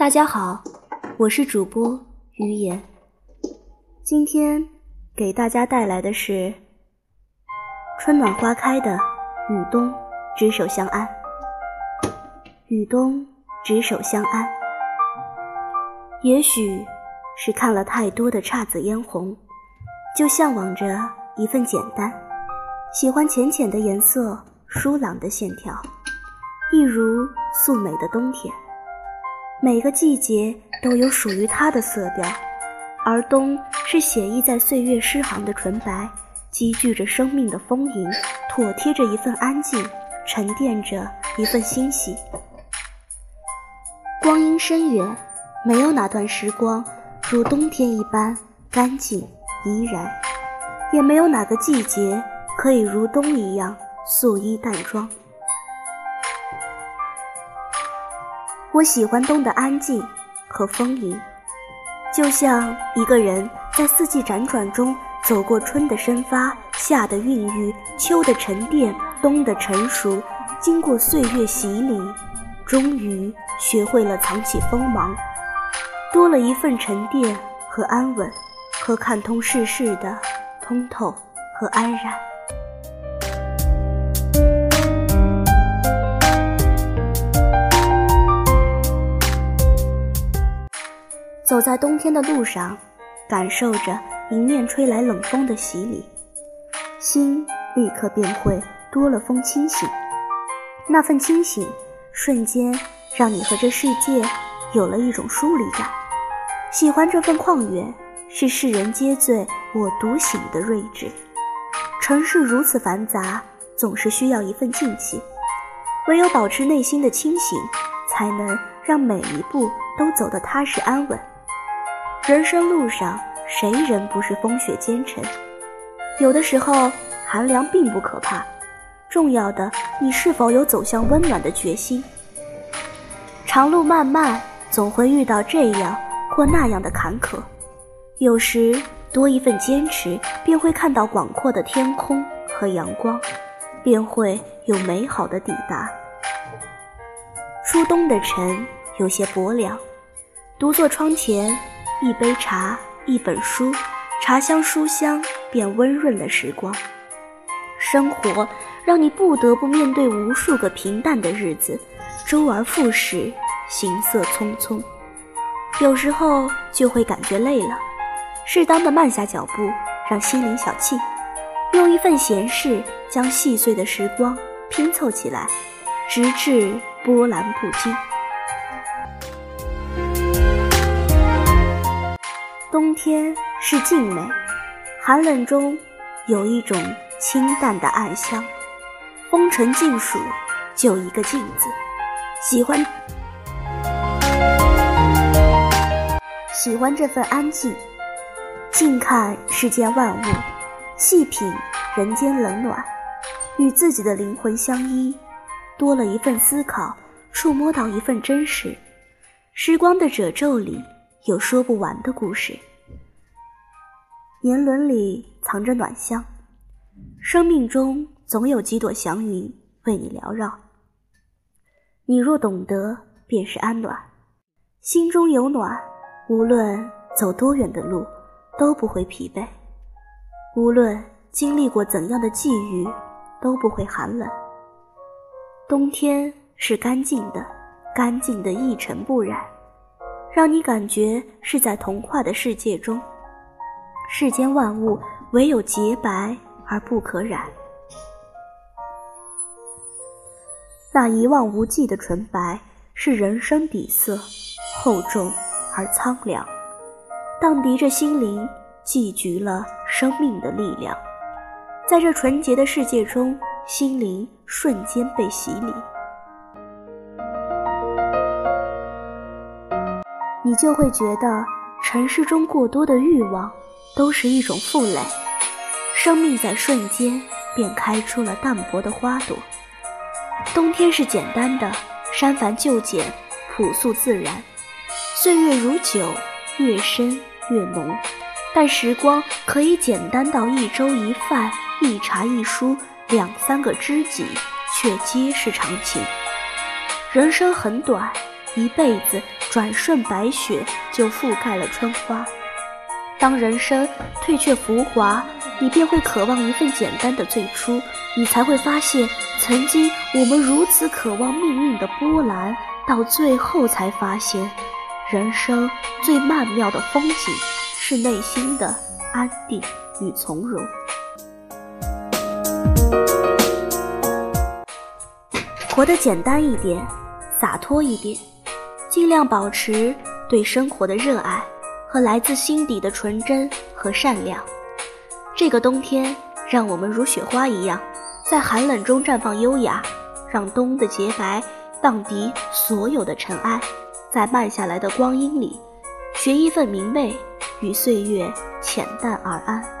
大家好，我是主播于言。今天给大家带来的是春暖花开的雨冬执手相安。雨冬执手相安，也许是看了太多的姹紫嫣红，就向往着一份简单，喜欢浅浅的颜色，疏朗的线条，一如素美的冬天。每个季节都有属于它的色调，而冬是写意在岁月诗行的纯白，积聚着生命的丰盈，妥帖着一份安静，沉淀着一份欣喜。光阴深远，没有哪段时光如冬天一般干净怡然，也没有哪个季节可以如冬一样素衣淡妆。我喜欢冬的安静和丰盈，就像一个人在四季辗转中走过春的生发、夏的孕育、秋的沉淀、冬的成熟，经过岁月洗礼，终于学会了藏起锋芒，多了一份沉淀和安稳，和看通世事的通透和安然。走在冬天的路上，感受着迎面吹来冷风的洗礼，心立刻便会多了风清醒。那份清醒，瞬间让你和这世界有了一种疏离感。喜欢这份旷远，是世人皆醉我独醒的睿智。城市如此繁杂，总是需要一份静气。唯有保持内心的清醒，才能让每一步都走得踏实安稳。人生路上，谁人不是风雪兼程？有的时候，寒凉并不可怕，重要的你是否有走向温暖的决心。长路漫漫，总会遇到这样或那样的坎坷，有时多一份坚持，便会看到广阔的天空和阳光，便会有美好的抵达。初冬的晨有些薄凉，独坐窗前。一杯茶，一本书，茶香书香便温润了时光。生活让你不得不面对无数个平淡的日子，周而复始，行色匆匆。有时候就会感觉累了，适当的慢下脚步，让心灵小憩，用一份闲适将细碎的时光拼凑起来，直至波澜不惊。冬天是静美，寒冷中有一种清淡的暗香。风尘尽数，就一个静字。喜欢，喜欢这份安静。静看世间万物，细品人间冷暖，与自己的灵魂相依，多了一份思考，触摸到一份真实。时光的褶皱里。有说不完的故事，年轮里藏着暖香，生命中总有几朵祥云为你缭绕。你若懂得，便是安暖。心中有暖，无论走多远的路，都不会疲惫；无论经历过怎样的际遇，都不会寒冷。冬天是干净的，干净的一尘不染。让你感觉是在童话的世界中，世间万物唯有洁白而不可染。那一望无际的纯白，是人生底色，厚重而苍凉，荡涤着心灵，寄居了生命的力量。在这纯洁的世界中，心灵瞬间被洗礼。你就会觉得尘世中过多的欲望都是一种负累，生命在瞬间便开出了淡薄的花朵。冬天是简单的，删繁就简，朴素自然。岁月如酒，越深越浓。但时光可以简单到一粥一饭，一茶一书，两三个知己，却皆是长情。人生很短，一辈子。转瞬白雪就覆盖了春花。当人生退却浮华，你便会渴望一份简单的最初，你才会发现，曾经我们如此渴望命运的波澜，到最后才发现，人生最曼妙的风景是内心的安定与从容。活得简单一点，洒脱一点，尽量保持对生活的热爱和来自心底的纯真和善良。这个冬天，让我们如雪花一样，在寒冷中绽放优雅，让冬的洁白荡涤所有的尘埃，在慢下来的光阴里，寻一份明媚，与岁月浅淡而安。